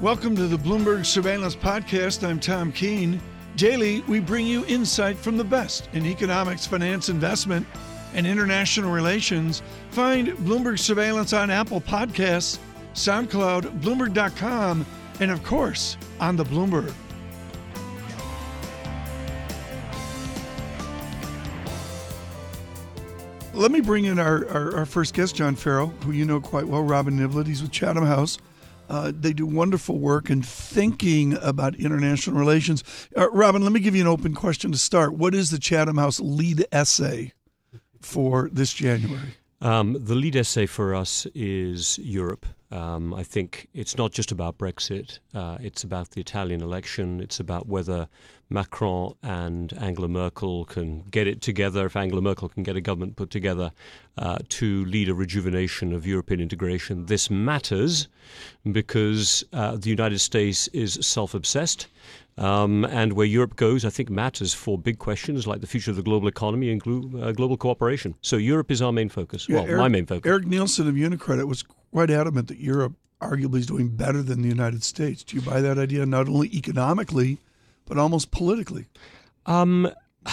Welcome to the Bloomberg Surveillance Podcast. I'm Tom Keene. Daily, we bring you insight from the best in economics, finance, investment, and international relations. Find Bloomberg Surveillance on Apple Podcasts, SoundCloud, Bloomberg.com, and of course, on the Bloomberg. Let me bring in our, our, our, first guest, John Ferro, who you know quite well, Robin Niblett. He's with Chatham House. Uh, they do wonderful work in thinking about international relations. Uh, Robin, let me give you an open question to start. What is the Chatham House lead essay for this January? Um, the lead essay for us is Europe. Um, I think it's not just about Brexit. Uh, it's about the Italian election. It's about whether Macron and Angela Merkel can get it together, if Angela Merkel can get a government put together uh, to lead a rejuvenation of European integration. This matters because uh, the United States is self obsessed. Um, and where Europe goes, I think, matters for big questions like the future of the global economy and glo- uh, global cooperation. So Europe is our main focus. Yeah, well, Eric, my main focus. Erik Nielsen of Unicredit was quite adamant that Europe arguably is doing better than the United States. Do you buy that idea, not only economically, but almost politically? Um,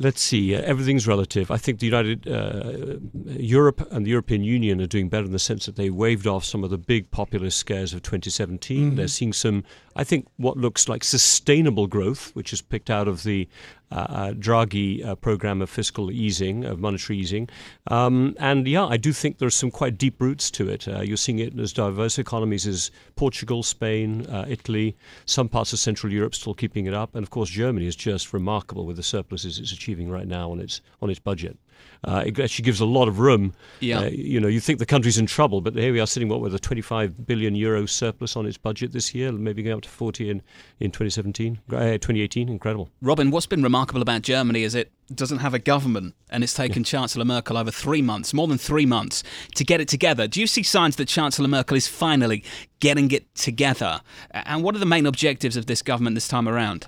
Let's see. Uh, everything's relative. I think the United uh, Europe and the European Union are doing better in the sense that they waved off some of the big populist scares of 2017. Mm-hmm. They're seeing some, I think, what looks like sustainable growth, which is picked out of the Draghi uh, program of fiscal easing, of monetary easing. Um, and yeah, I do think there's some quite deep roots to it. Uh, you're seeing it in as diverse economies as Portugal, Spain, uh, Italy, some parts of Central Europe still keeping it up, and of course Germany is just remarkable with the surpluses it's achieving right now on its on its budget. Uh, it actually gives a lot of room. Yeah. Uh, you know, you think the country's in trouble, but here we are sitting what with a 25 billion euro surplus on its budget this year, maybe going up to 40 in in 2017, uh, 2018. Incredible. Robin, what's been remarkable about Germany is it doesn't have a government, and it's taken yeah. Chancellor Merkel over three months, more than three months, to get it together. Do you see signs that Chancellor Merkel is finally getting it together? And what are the main objectives of this government this time around?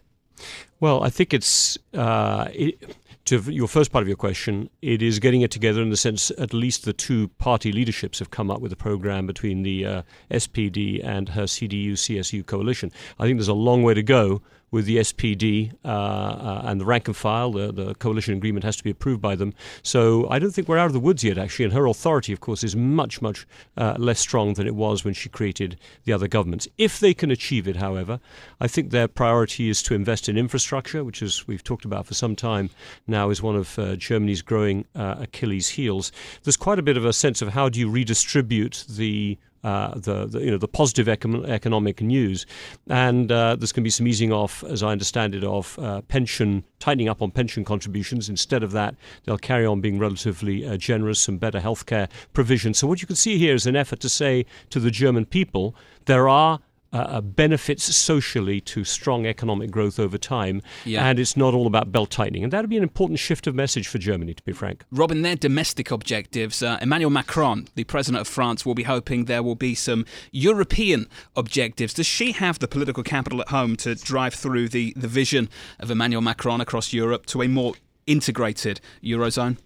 Well, I think it's. Uh, it, to your first part of your question, it is getting it together in the sense at least the two party leaderships have come up with a program between the uh, SPD and her CDU CSU coalition. I think there's a long way to go with the SPD uh, uh, and the rank and file. The, the, coalition agreement has to be approved by them. So I don't think we're out of the woods yet, actually. And her authority, of course, is much, much uh, less strong than it was when she created the other governments. If they can achieve it, however, I think their priority is to invest in infrastructure, which, as we've talked about for some time now, is one of uh, Germany's growing uh, Achilles' heels. There's quite a bit of a sense of how do you redistribute the uh, the, the, you know the positive econ- economic news, and uh, there's going to be some easing off, as I understand it, of uh, pension tightening up on pension contributions. Instead of that, they'll carry on being relatively uh, generous, and better healthcare provision. So what you can see here is an effort to say to the German people, there are uh, uh, benefits socially to strong economic growth over time. Yeah. And it's not all about belt tightening. And that would be an important shift of message for Germany, to be frank. Robin, their domestic objectives, uh, Emmanuel Macron, the president of France, will be hoping there will be some European objectives. Does she have the political capital at home to drive through the, the vision of Emmanuel Macron across Europe to a more integrated Eurozone?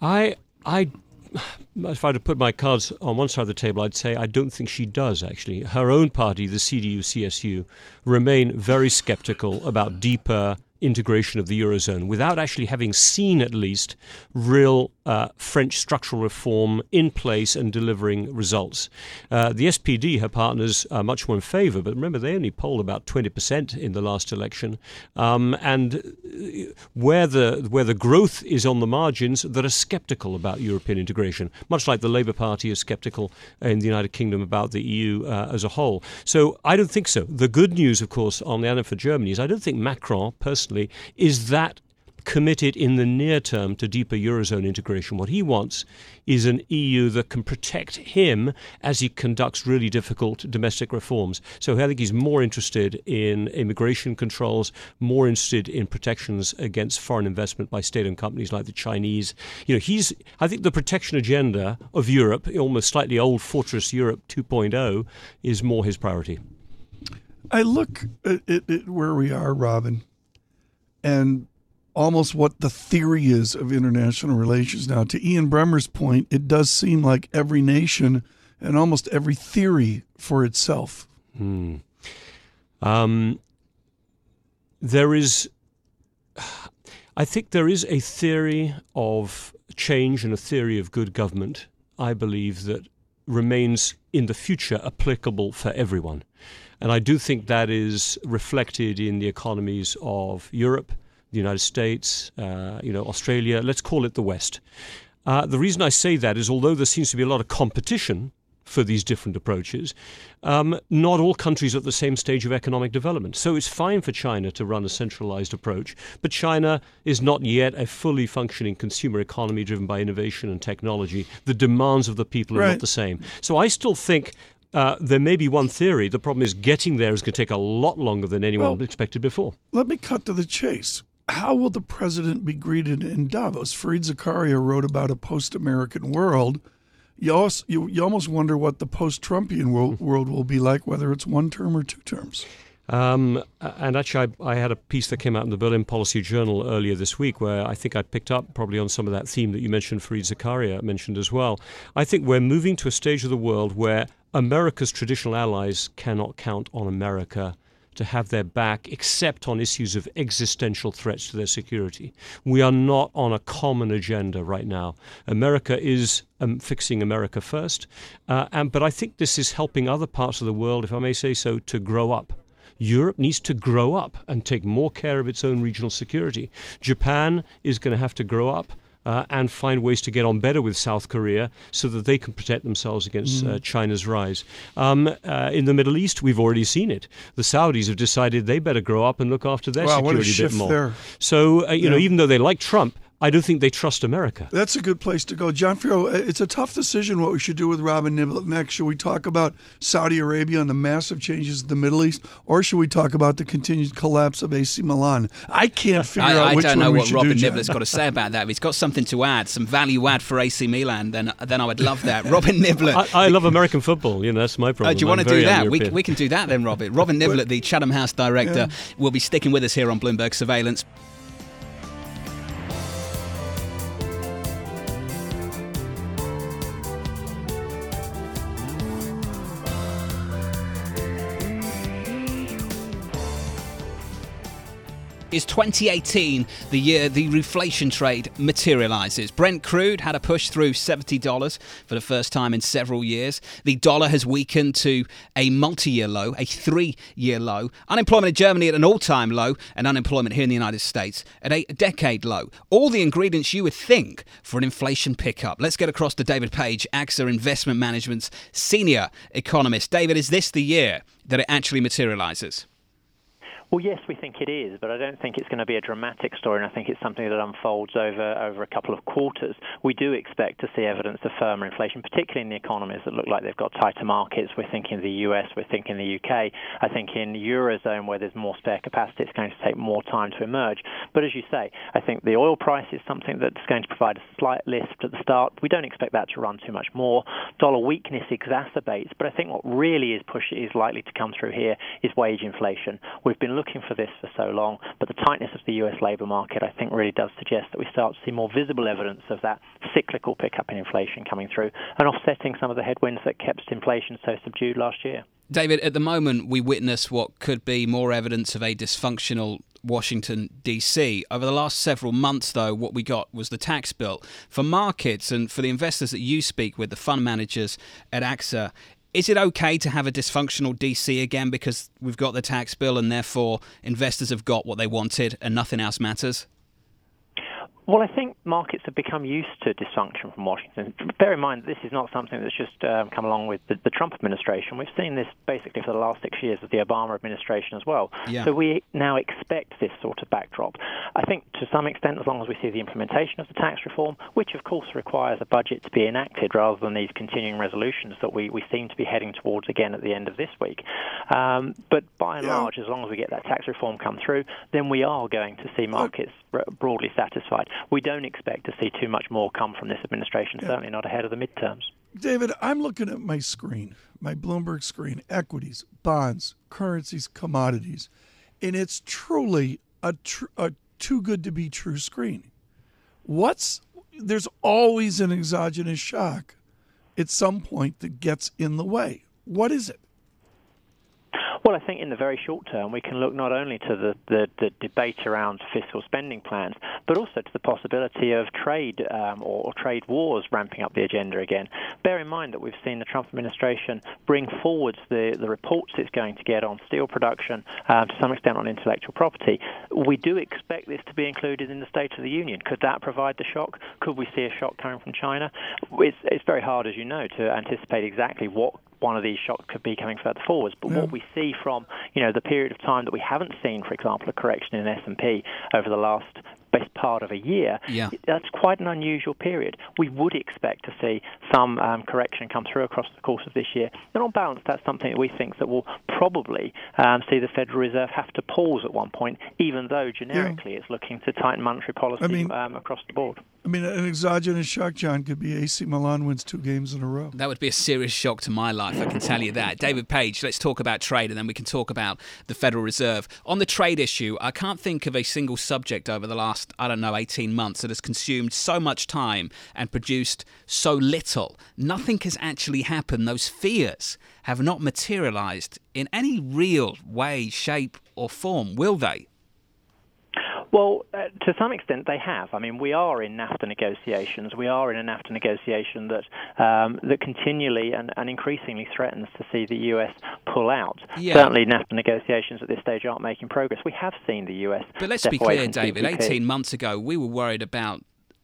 I I if I had to put my cards on one side of the table, I'd say I don't think she does, actually. Her own party, the CDU CSU, remain very skeptical about deeper integration of the Eurozone without actually having seen, at least, real uh, French structural reform in place and delivering results. Uh, the SPD, her partners, are much more in favour, but remember, they only polled about 20% in the last election. Um, and uh, where the, where the growth is on the margins, that are sceptical about European integration, much like the Labour Party is sceptical in the United Kingdom about the EU uh, as a whole. So I don't think so. The good news, of course, on the other for Germany is I don't think Macron personally is that committed in the near term to deeper Eurozone integration. What he wants is an EU that can protect him as he conducts really difficult domestic reforms. So I think he's more interested in immigration controls, more interested in protections against foreign investment by state owned companies like the Chinese. You know, he's, I think the protection agenda of Europe, almost slightly old fortress Europe 2.0, is more his priority. I look at, at, at where we are, Robin, and almost what the theory is of international relations now. To Ian Bremmer's point, it does seem like every nation and almost every theory for itself. Hmm. Um, there is, I think there is a theory of change and a theory of good government, I believe, that remains in the future applicable for everyone. And I do think that is reflected in the economies of Europe, the United States, uh, you know, Australia. Let's call it the West. Uh, the reason I say that is, although there seems to be a lot of competition for these different approaches. Um, not all countries are at the same stage of economic development. So it's fine for China to run a centralized approach, but China is not yet a fully functioning consumer economy driven by innovation and technology. The demands of the people are Right. not the same. So I still think. Uh, there may be one theory. The problem is getting there is going to take a lot longer than anyone Well- expected before. Let me cut to the chase. How will the president be greeted in Davos? Fareed Zakaria wrote about a post-American world. You, also, you, you almost wonder what the post-Trumpian world, world will be like, whether it's one term or two terms. Um, and actually, I, I had a piece that came out in the Berlin Policy Journal earlier this week where I think I picked up probably on some of that theme that you mentioned, Fareed Zakaria mentioned as well. I think we're moving to a stage of the world where America's traditional allies cannot count on America to have their back except on issues of existential threats to their security. We are not on a common agenda right now. America is um, fixing America first, uh, and, but I think this is helping other parts of the world, if I may say so, to grow up. Europe needs to grow up and take more care of its own regional security. Japan is going to have to grow up. Uh, and find ways to get on better with South Korea so that they can protect themselves against uh, China's rise. Um, uh, in the Middle East, we've already seen it. The Saudis have decided they better grow up and look after their Wow, what a security a bit more. there. So, uh, you know, even though they like Trump, I don't think they trust America. That's a good place to go. John Ferro, uh, it's a tough decision what we should do with Robin Niblett next. Should we talk about Saudi Arabia and the massive changes in the Middle East, or should we talk about the continued collapse of AC Milan? I can't figure I, out I which don't know what Robin do, John. Niblett's got to say about that. If he's got something to add, some value add for AC Milan, then then I would love that. Robin Niblett. I, I love American football. You know, that's my problem. Oh, do you want I'm to do that? We, we can do that then, Robin. Robin Niblett, the Chatham House director, will be sticking with us here on Bloomberg Surveillance. Is 2018 the year the reflation trade materializes? Brent crude had a push through $70 for the first time in several years. The dollar has weakened to a multi year low, a three year low. Unemployment in Germany at an all time low, and unemployment here in the United States at a decade low. All the ingredients you would think for an inflation pickup. Let's get across to David Page, AXA Investment Management's senior economist. David, is this the year that it actually materializes? Well, yes, we think it is, but I don't think it's going to be a dramatic story, and I think it's something that unfolds over over a couple of quarters. We do expect to see evidence of firmer inflation, particularly in the economies that look like they've got tighter markets. We're thinking the US, we're thinking the UK. I think in eurozone where there's more spare capacity, it's going to take more time to emerge. But as you say, I think the oil price is something that's going to provide a slight lift at the start. We don't expect that to run too much more. Dollar weakness exacerbates, but I think what really is push is likely to come through here is wage inflation. We've been looking for this for so long, but the tightness of the US labour market, I think, really does suggest that we start to see more visible evidence of that cyclical pickup in inflation coming through and offsetting some of the headwinds that kept inflation so subdued last year. David, at the moment, we witness what could be more evidence of a dysfunctional Washington, D.C. Over the last several months, though, what we got was the tax bill. For markets and for the investors that you speak with, the fund managers at AXA, is it okay to have a dysfunctional DC again because we've got the tax bill and therefore investors have got what they wanted and nothing else matters? Well, I think markets have become used to dysfunction from Washington. Bear in mind, this is not something that's just um, come along with the, the, Trump administration. We've seen this basically for the last six years of the Obama administration as well. Yeah. So we now expect this sort of backdrop. I think to some extent, as long as we see the implementation of the tax reform, which of course requires a budget to be enacted rather than these continuing resolutions that we, we seem to be heading towards again at the end of this week. Um, but by and Yeah. large, as long as we get that tax reform come through, then we are going to see markets r- broadly satisfied. We don't expect to see too much more come from this administration, certainly not ahead of the midterms. David, I'm looking at my screen, my Bloomberg screen, equities, bonds, currencies, commodities, and it's truly a, tr- a too good to be true screen. What's there's always an exogenous shock at some point that gets in the way. What is it? Well, I think in the very short term, we can look not only to the, the, the debate around fiscal spending plans, but also to the possibility of trade um, or, or, trade wars ramping up the agenda again. Bear in mind that we've seen the Trump administration bring forwards the, the reports it's going to get on steel production, um, to some extent on intellectual property. We do expect this to be included in the State of the Union. Could that provide the shock? Could we see a shock coming from China? It's, it's very hard, as you know, to anticipate exactly what one of these shocks could be coming further forwards. But yeah. what we see from you know the period of time that we haven't seen, for example, a correction in S&P over the last best part of a year, yeah. that's quite an unusual period. We would expect to see some um, correction come through across the course of this year. And on balance, that's something that we think that will probably um, see the Federal Reserve have to pause at one point, even though generically yeah. it's looking to tighten monetary policy I mean, um, across the board. I mean, an exogenous shock, John, could be AC Milan wins two games in a row. That would be a serious shock to my life, I can tell you that. David Page, let's talk about trade and then we can talk about the Federal Reserve. On the trade issue, I can't think of a single subject over the last, I don't know, 18 months that has consumed so much time and produced so little. Nothing has actually happened. Those fears have not materialized in any real way, shape, or form, will they? Well, uh, to some extent, they have. I mean, we are in NAFTA negotiations. We are in a NAFTA negotiation that um, that continually and, and, increasingly threatens to see the U.S. pull out. Yeah. Certainly, NAFTA negotiations at this stage aren't making progress. We have seen the U.S. But let's be clear, David. 18 months ago, we were worried about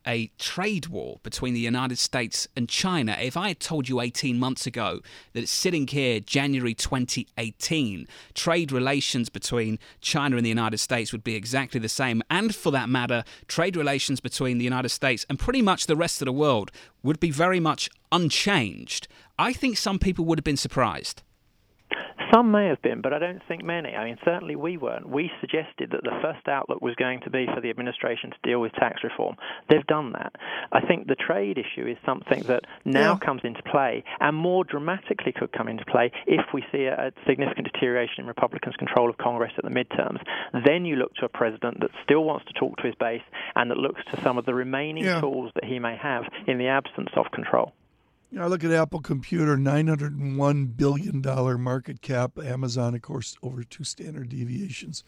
a trade war between the United States and China. If I had told you 18 months ago that it's sitting here January 2018, trade relations between China and the United States would be exactly the same, and for that matter, trade relations between the United States and pretty much the rest of the world would be very much unchanged, I think some people would have been surprised. Some may have been, but I don't think many. I mean, certainly we weren't. We suggested that the first outlook was going to be for the administration to deal with tax reform. They've done that. I think the trade issue is something that now yeah. comes into play and more dramatically could come into play if we see a, a significant deterioration in Republicans' control of Congress at the midterms. Then you look to a president that still wants to talk to his base and that looks to some of the remaining yeah. tools that he may have in the absence of control. I look at Apple Computer, $901 billion market cap. Amazon, of course, over two standard deviations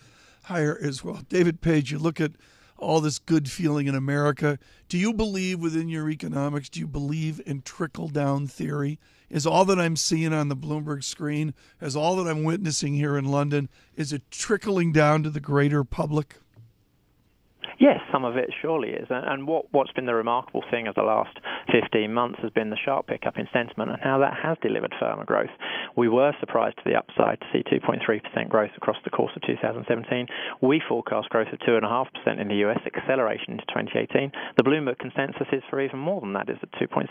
higher as well. David Page, you look at all this good feeling in America. Do you believe within your economics, do you believe in trickle down theory? Is all that I'm seeing on the Bloomberg screen, is all that I'm witnessing here in London, is it trickling down to the greater public? Yes, some of it surely is. And what, what's been the remarkable thing of the last 15 months has been the sharp pickup in sentiment and how that has delivered firmer growth. We were surprised to the upside to see 2.3% growth across the course of 2017. We forecast growth of 2.5% in the US, acceleration into 2018. The Bloomberg consensus is for even more than that, is at 2.6.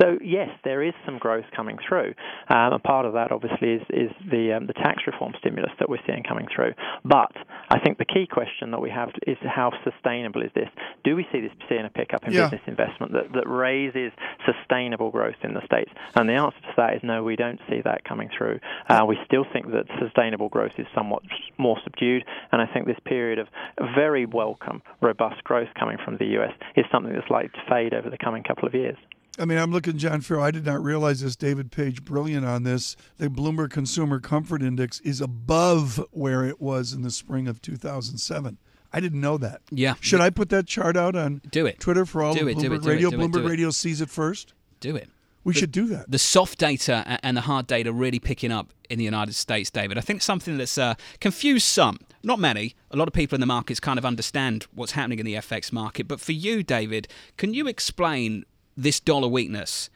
So yes, there is some growth coming through. Um, and part of that obviously is, is the, um, the tax reform stimulus that we're seeing coming through. But I think the key question that we have is how sustainable is this? Do we see this seeing a pickup in yeah. business investment that, that raises sustainable growth in the States? And the answer to that is no, we don't see that coming through. Uh, we still think that sustainable growth is somewhat more subdued, and I think this period of very welcome, robust growth coming from the US is something that's likely to fade over the coming couple of years. I mean, I'm looking, John Ferro. I did not realize this. David Page, brilliant on this. The Bloomberg Consumer Comfort Index is above where it was in the spring of 2007. I didn't know that. Yeah. Should I put that chart out on do it. Twitter for all do it, Bloomberg do it, do Radio? it, Bloomberg Radio sees it first. Do it. We the, should do that. The soft data and the hard data really picking up in the United States, David. I think something that's uh, confused some, not many. A lot of people in the markets kind of understand what's happening in the FX market. But for you, David, can you explain this dollar weakness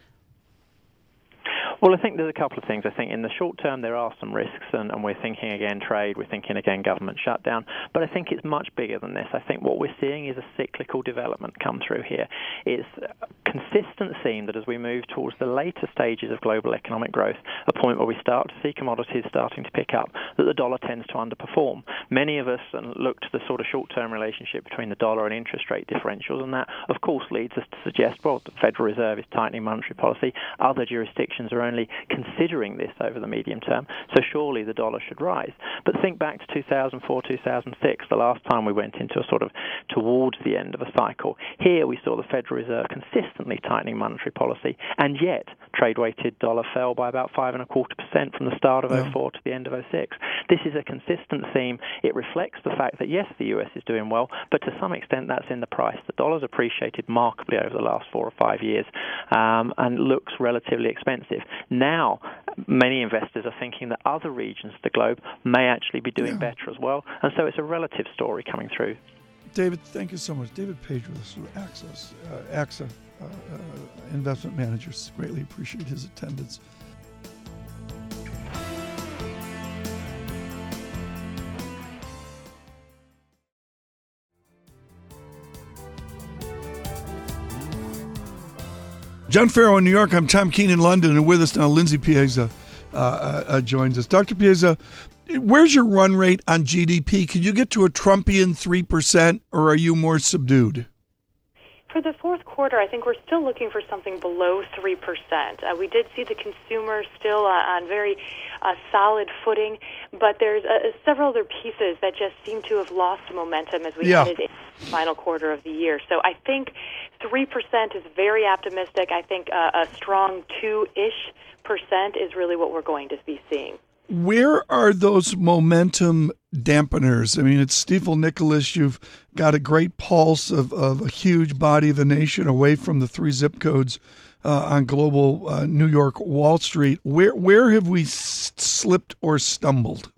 well, I think there's a couple of things. I think in the short term there are some risks, and, and, we're thinking again trade, we're thinking again government shutdown. But I think it's much bigger than this. I think what we're seeing is a cyclical development come through here. It's a consistent theme that as we move towards the later stages of global economic growth, a point where we start to see commodities starting to pick up, that the dollar tends to underperform. Many of us look to the sort of short-term relationship between the dollar and interest rate differentials, and that, of course, leads us to suggest, well, the Federal Reserve is tightening monetary policy. Other jurisdictions are only considering this over the medium term, so surely the dollar should rise. But think back to 2004, 2006, the last time we went into a sort of towards the end of a cycle. Here we saw the Federal Reserve consistently tightening monetary policy, and yet trade weighted dollar fell by about five and a quarter percent from the start of yeah. 04 to the end of 06. This is a consistent theme. It reflects the fact that yes, the US is doing well, but to some extent that's in the price. The dollar's appreciated markedly over the last four or five years um, and looks relatively expensive. Now, many investors are thinking that other regions of the globe may actually be doing yeah. better as well, and so it's a relative story coming through. David, thank you so much. David Page with us from Access, uh, AXA uh, uh, Investment Managers. Greatly appreciate his attendance. John Ferro in New York. I'm Tom Keene in London, and with us now, Lindsey Piegza uh, uh, uh, joins us. Dr. Piegza, where's your run rate on GDP? Can you get to a Trumpian 3%, or are you more subdued? For the fourth quarter, I think we're still looking for something below 3%. Uh, we did see the consumer still uh, on very uh, solid footing, but there's uh, several other pieces that just seem to have lost momentum as we yeah. headed into the final quarter of the year. So I think 3% is very optimistic. I think uh, a strong 2 ish percent is really what we're going to be seeing. Where are those momentum dampeners? I mean, it's Stifel Nicolaus. You've got a great pulse of, of a huge body of the nation away from the three zip codes uh, on global uh, New York Wall Street. Where where have we s- slipped or stumbled?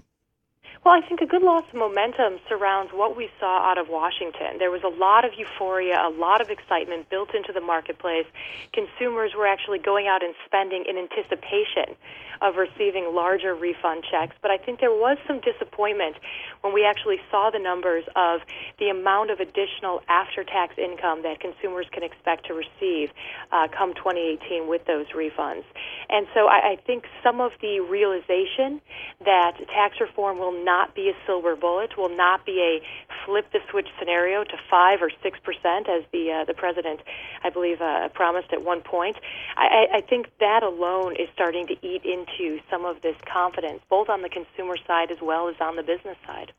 Well, I think a good loss of momentum surrounds what we saw out of Washington. There was a lot of euphoria, a lot of excitement built into the marketplace. Consumers were actually going out and spending in anticipation of receiving larger refund checks. But I think there was some disappointment when we actually saw the numbers of the amount of additional after tax income that consumers can expect to receive uh, come 2018 with those refunds. And so I, I think some of the realization that tax reform will not be a silver bullet, will not be a flip the switch scenario to 5 or 6% as the, uh, the president, I believe, uh, promised at one point. I, I think that alone is starting to eat into some of this confidence, both on the consumer side as well as on the business side.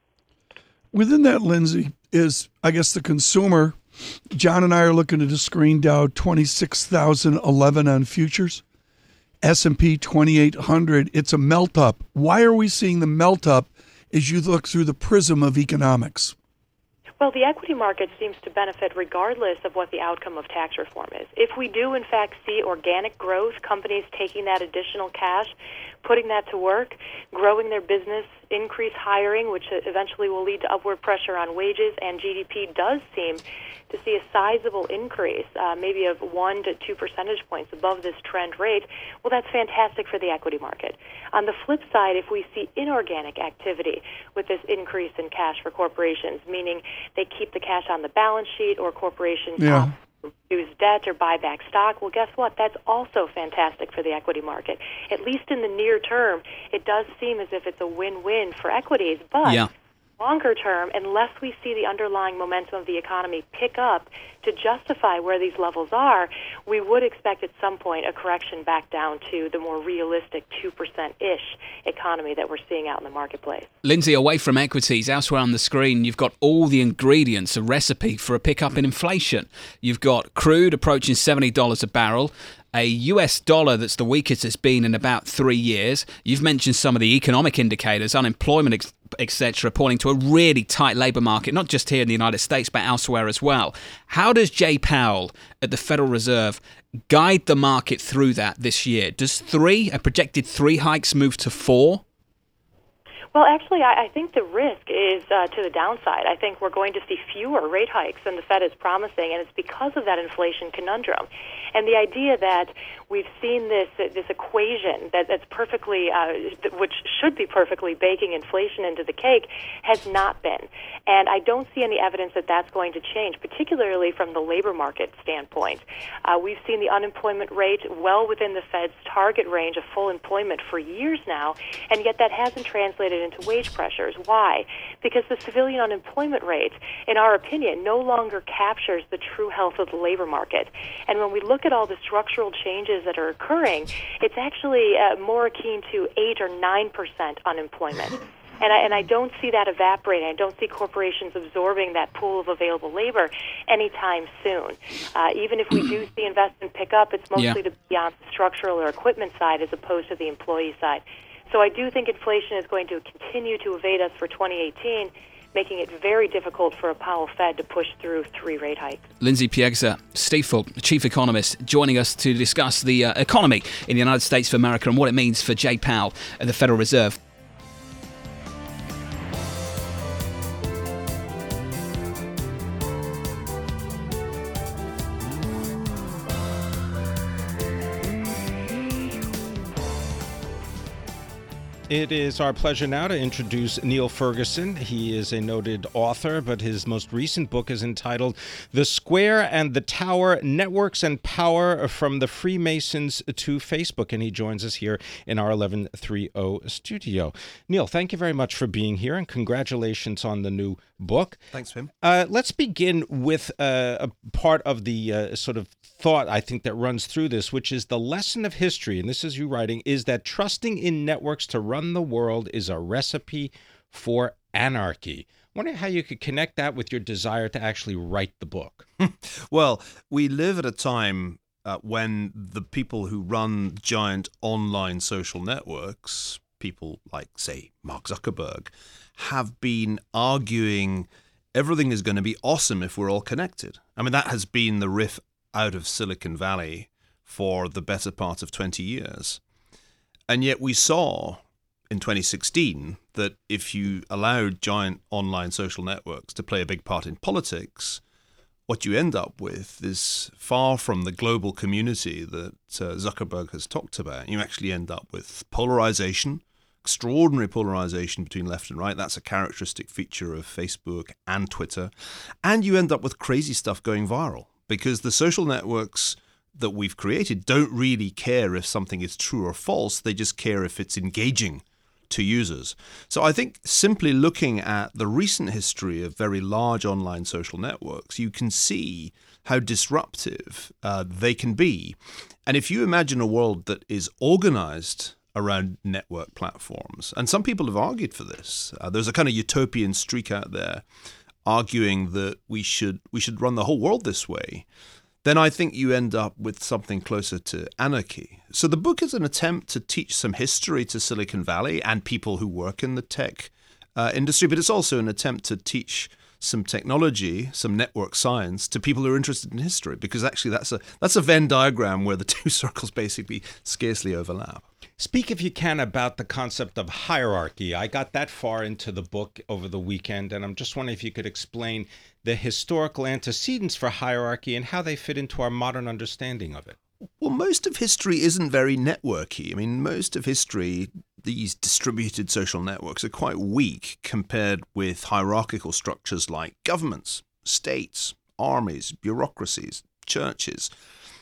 Within that, Lindsey, is I guess the consumer. John and I are looking at a screen Dow 26,011 on futures. S&P 2800 it's a melt up why are we seeing the melt up as you look through the prism of economics well, the equity market seems to benefit regardless of what the outcome of tax reform is. If we do, in fact, see organic growth, companies taking that additional cash, putting that to work, growing their business, increase hiring, which eventually will lead to upward pressure on wages, and GDP does seem to see a sizable increase, uh, maybe of one to two percentage points above this trend rate, well, that's fantastic for the equity market. On the flip side, if we see inorganic activity with this increase in cash for corporations, meaning they keep the cash on the balance sheet or corporations yeah. Use debt or buy back stock, well, guess what? That's also fantastic for the equity market. At least in the near term, it does seem as if it's a win-win for equities, but yeah longer term, unless we see the underlying momentum of the economy pick up to justify where these levels are, we would expect at some point a correction back down to the more realistic 2% ish economy that we're seeing out in the marketplace. Lindsey, away from equities, elsewhere on the screen, you've got all the ingredients, a recipe for a pickup in inflation. You've got crude approaching $70 a barrel a US dollar that's the weakest it's been in about three years. You've mentioned some of the economic indicators, unemployment, etc., pointing to a really tight labour market, not just here in the United States, but elsewhere as well. How does Jay Powell at the Federal Reserve guide the market through that this year? Does three, a projected three hikes, move to four? Well, actually, I, I think the risk is uh, to the downside. I think we're going to see fewer rate hikes than the Fed is promising, and it's because of that inflation conundrum. And the idea that we've seen this this equation that, that's perfectly, uh, which should be perfectly baking inflation into the cake, has not been. And I don't see any evidence that that's going to change, particularly from the labor market standpoint. Uh, we've seen the unemployment rate well within the Fed's target range of full employment for years now, and yet that hasn't translated into wage pressures. Why? Because the civilian unemployment rate, in our opinion, no longer captures the true health of the labor market. And when we look at all the structural changes that are occurring, it's actually uh, more akin to 8 or 9% unemployment. And I, and I don't see that evaporating. I don't see corporations absorbing that pool of available labor anytime soon. Uh, even if we do see investment pick up, it's mostly Yeah. to be on the structural or equipment side as opposed to the employee side. So I do think inflation is going to continue to evade us for 2018, making it very difficult for a Powell Fed to push through three rate hikes. Lindsey Piegza, Stifel, chief economist, joining us to discuss the uh, economy in the United States of America and what it means for Jay Powell at the Federal Reserve. It is our pleasure now to introduce Niall Ferguson. He is a noted author, but his most recent book is entitled The Square and the Tower Networks and Power from the Freemasons to Facebook. And he joins us here in our 1130 studio. Niall, thank you very much for being here and congratulations on the new book. Thanks, Pimm. Uh, let's begin with uh, a part of the uh, sort of thought I think that runs through this, which is the lesson of history, and this is you writing, is that trusting in networks to run the world is a recipe for anarchy. Wonder how you could connect that with your desire to actually write the book. Well, we live at a time uh, when the people who run giant online social networks, people like, say, Mark Zuckerberg, have been arguing everything is going to be awesome if we're all connected. I mean, that has been the riff out of Silicon Valley for the better part of 20 years. And yet we saw in 2016 that if you allowed giant online social networks to play a big part in politics, what you end up with is far from the global community that uh, Zuckerberg has talked about. You actually end up with polarization, extraordinary polarization between left and right. That's a characteristic feature of Facebook and Twitter. And you end up with crazy stuff going viral because the social networks that we've created don't really care if something is true or false, they just care if it's engaging to users. So I think simply looking at the recent history of very large online social networks, you can see how disruptive uh, they can be. And if you imagine a world that is organized around network platforms, and some people have argued for this, uh, there's a kind of utopian streak out there arguing that we should we should run the whole world this way then I think you end up with something closer to anarchy. So the book is an attempt to teach some history to Silicon Valley and people who work in the tech uh, industry, but it's also an attempt to teach some technology, some network science to people who are interested in history, because actually that's a that's a Venn diagram where the two circles basically scarcely overlap. Speak, if you can, about the concept of hierarchy. I got that far into the book over the weekend, and I'm just wondering if you could explain the historical antecedents for hierarchy and how they fit into our modern understanding of it. Well, most of history isn't very networky. I mean, most of history, these distributed social networks are quite weak compared with hierarchical structures like governments, states, armies, bureaucracies, churches.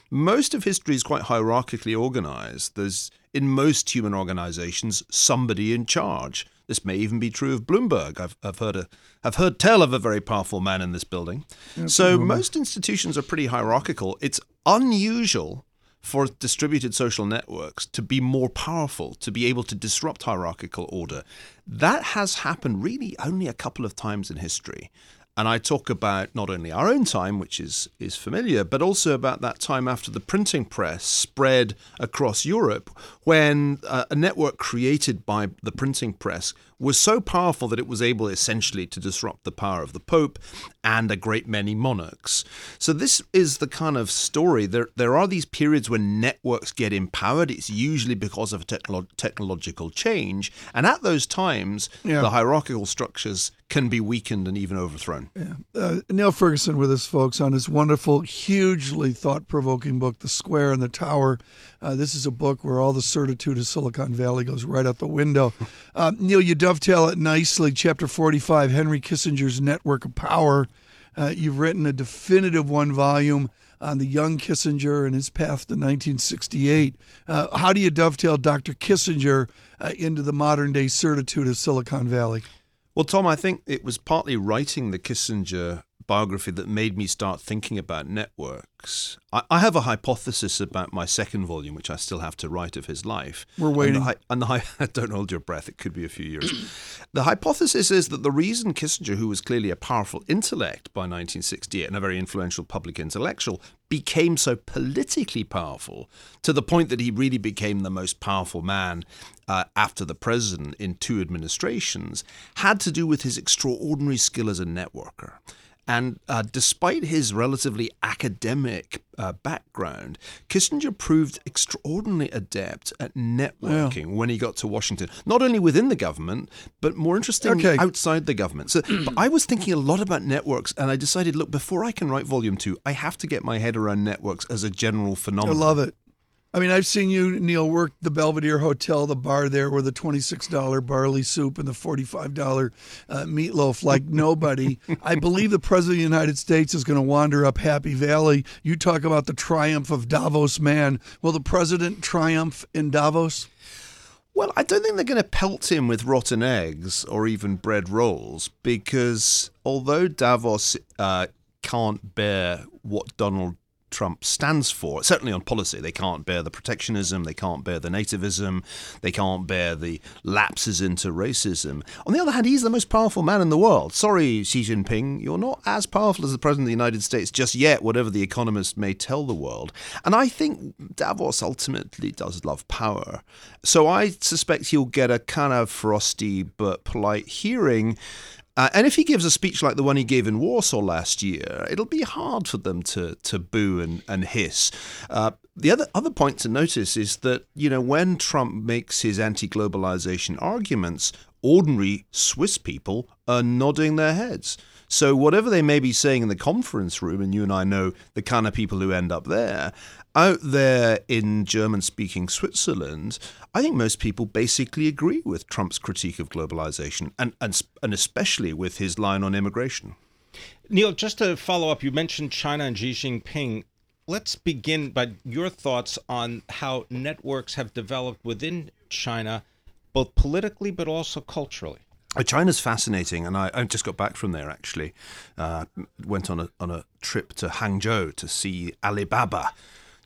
Most of history is quite hierarchically organized. There's, in most human organizations, somebody in charge. This may even be true of Bloomberg. I've, I've heard a, I've heard tell of a very powerful man in this building. so most institutions are pretty hierarchical. It's unusual for distributed social networks to be more powerful, to be able to disrupt hierarchical order. That has happened really only a couple of times in history. And I talk about not only our own time, which is, is familiar, but also about that time after the printing press spread across Europe, when uh, a network created by the printing press was so powerful that it was able essentially to disrupt the power of the Pope and a great many monarchs. So this is the kind of story. There, there are these periods when networks get empowered. It's usually because of technolo- technological change, and at those times, Yeah. the hierarchical structures can be weakened and even overthrown. Uh, Niall Ferguson with us, folks, on his wonderful, hugely thought provoking book, The Square and the Tower. Uh, this is a book where all the certitude of Silicon Valley goes right out the window. Uh, Niall, you dovetail it nicely. Chapter 45 Henry Kissinger's Network of Power. Uh, you've written a definitive one volume on the young Kissinger and his path to 1968. Uh, how do you dovetail Dr. Kissinger uh, into the modern day certitude of Silicon Valley? Well, Tom, I think it was partly writing the Kissinger biography that made me start thinking about networks. I, I, have a hypothesis about my second volume, which I still have to write of his life. We're waiting. And the, and the don't hold your breath; it could be a few years. the hypothesis is that the reason Kissinger, who was clearly a powerful intellect by 1968 and a very influential public intellectual, became so politically powerful to the point that he really became the most powerful man uh, after the president in two administrations had to do with his extraordinary skill as a networker. And uh, despite his relatively academic uh, background, Kissinger proved extraordinarily adept at networking when he got to Washington, not only within the government, but more interestingly, okay. outside the government. So but I was thinking a lot about networks, and I decided, look, before I can write volume two, I have to get my head around networks as a general phenomenon. I love it. I mean, I've seen you, Niall, work the Belvedere Hotel, the bar there, with the $26 barley soup and the $45 uh, meatloaf like nobody. I believe the President of the United States is going to wander up Happy Valley. You talk about the triumph of Davos man. Will the President triumph in Davos? Well, I don't think they're going to pelt him with rotten eggs or even bread rolls because although Davos uh, can't bear what Donald Trump stands for. Certainly on policy, they can't bear the protectionism, they can't bear the nativism, they can't bear the lapses into racism. On the other hand, he's the most powerful man in the world. Sorry, Xi Jinping, you're not as powerful as the President of the United States just yet, whatever the economist may tell the world. And I think Davos ultimately does love power. So I suspect he'll get a kind of frosty but polite hearing. Uh, and if he gives a speech like the one he gave in Warsaw last year, it'll be hard for them to to boo and, and hiss. Uh, the other other point to notice is that you know when Trump makes his anti-globalization arguments, ordinary Swiss people are nodding their heads. So whatever they may be saying in the conference room, and you and I know the kind of people who end up there, out there in German speaking Switzerland, I think most people basically agree with Trump's critique of globalization and, and, and especially with his line on immigration. Niall, just to follow up, you mentioned China and Xi Jinping. Let's begin by your thoughts on how networks have developed within China, both politically but also culturally. Uh, China's fascinating, and I, I, just got back from there. Actually, uh, went on a on a trip to Hangzhou to see Alibaba,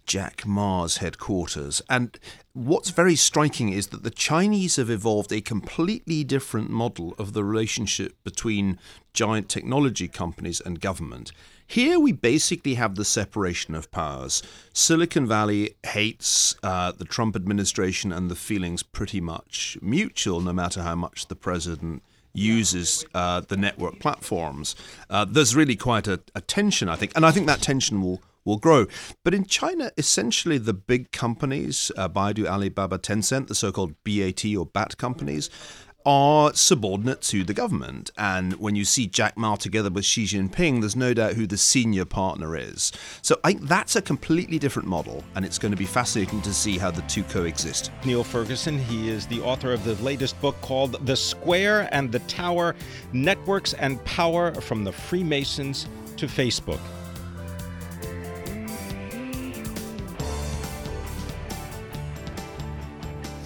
Jack Ma's headquarters. And what's very striking is that the Chinese have evolved a completely different model of the relationship between giant technology companies and government. Here we basically have the separation of powers. Silicon Valley hates uh, the Trump administration, and the feeling's pretty much mutual, no matter how much the president uses uh, the network platforms. Uh, there's really quite a, a tension, I think, and I think that tension will will grow. But in China, essentially the big companies, uh, Baidu, Alibaba, Tencent, the so called BAT or BAT companies, are subordinate to the government. And when you see Jack Ma together with Xi Jinping, there's no doubt who the senior partner is. So I think that's a completely different model, and it's going to be fascinating to see how the two coexist. Niall Ferguson, he is the author of the latest book called The Square and the Tower Networks and Power from the Freemasons to Facebook.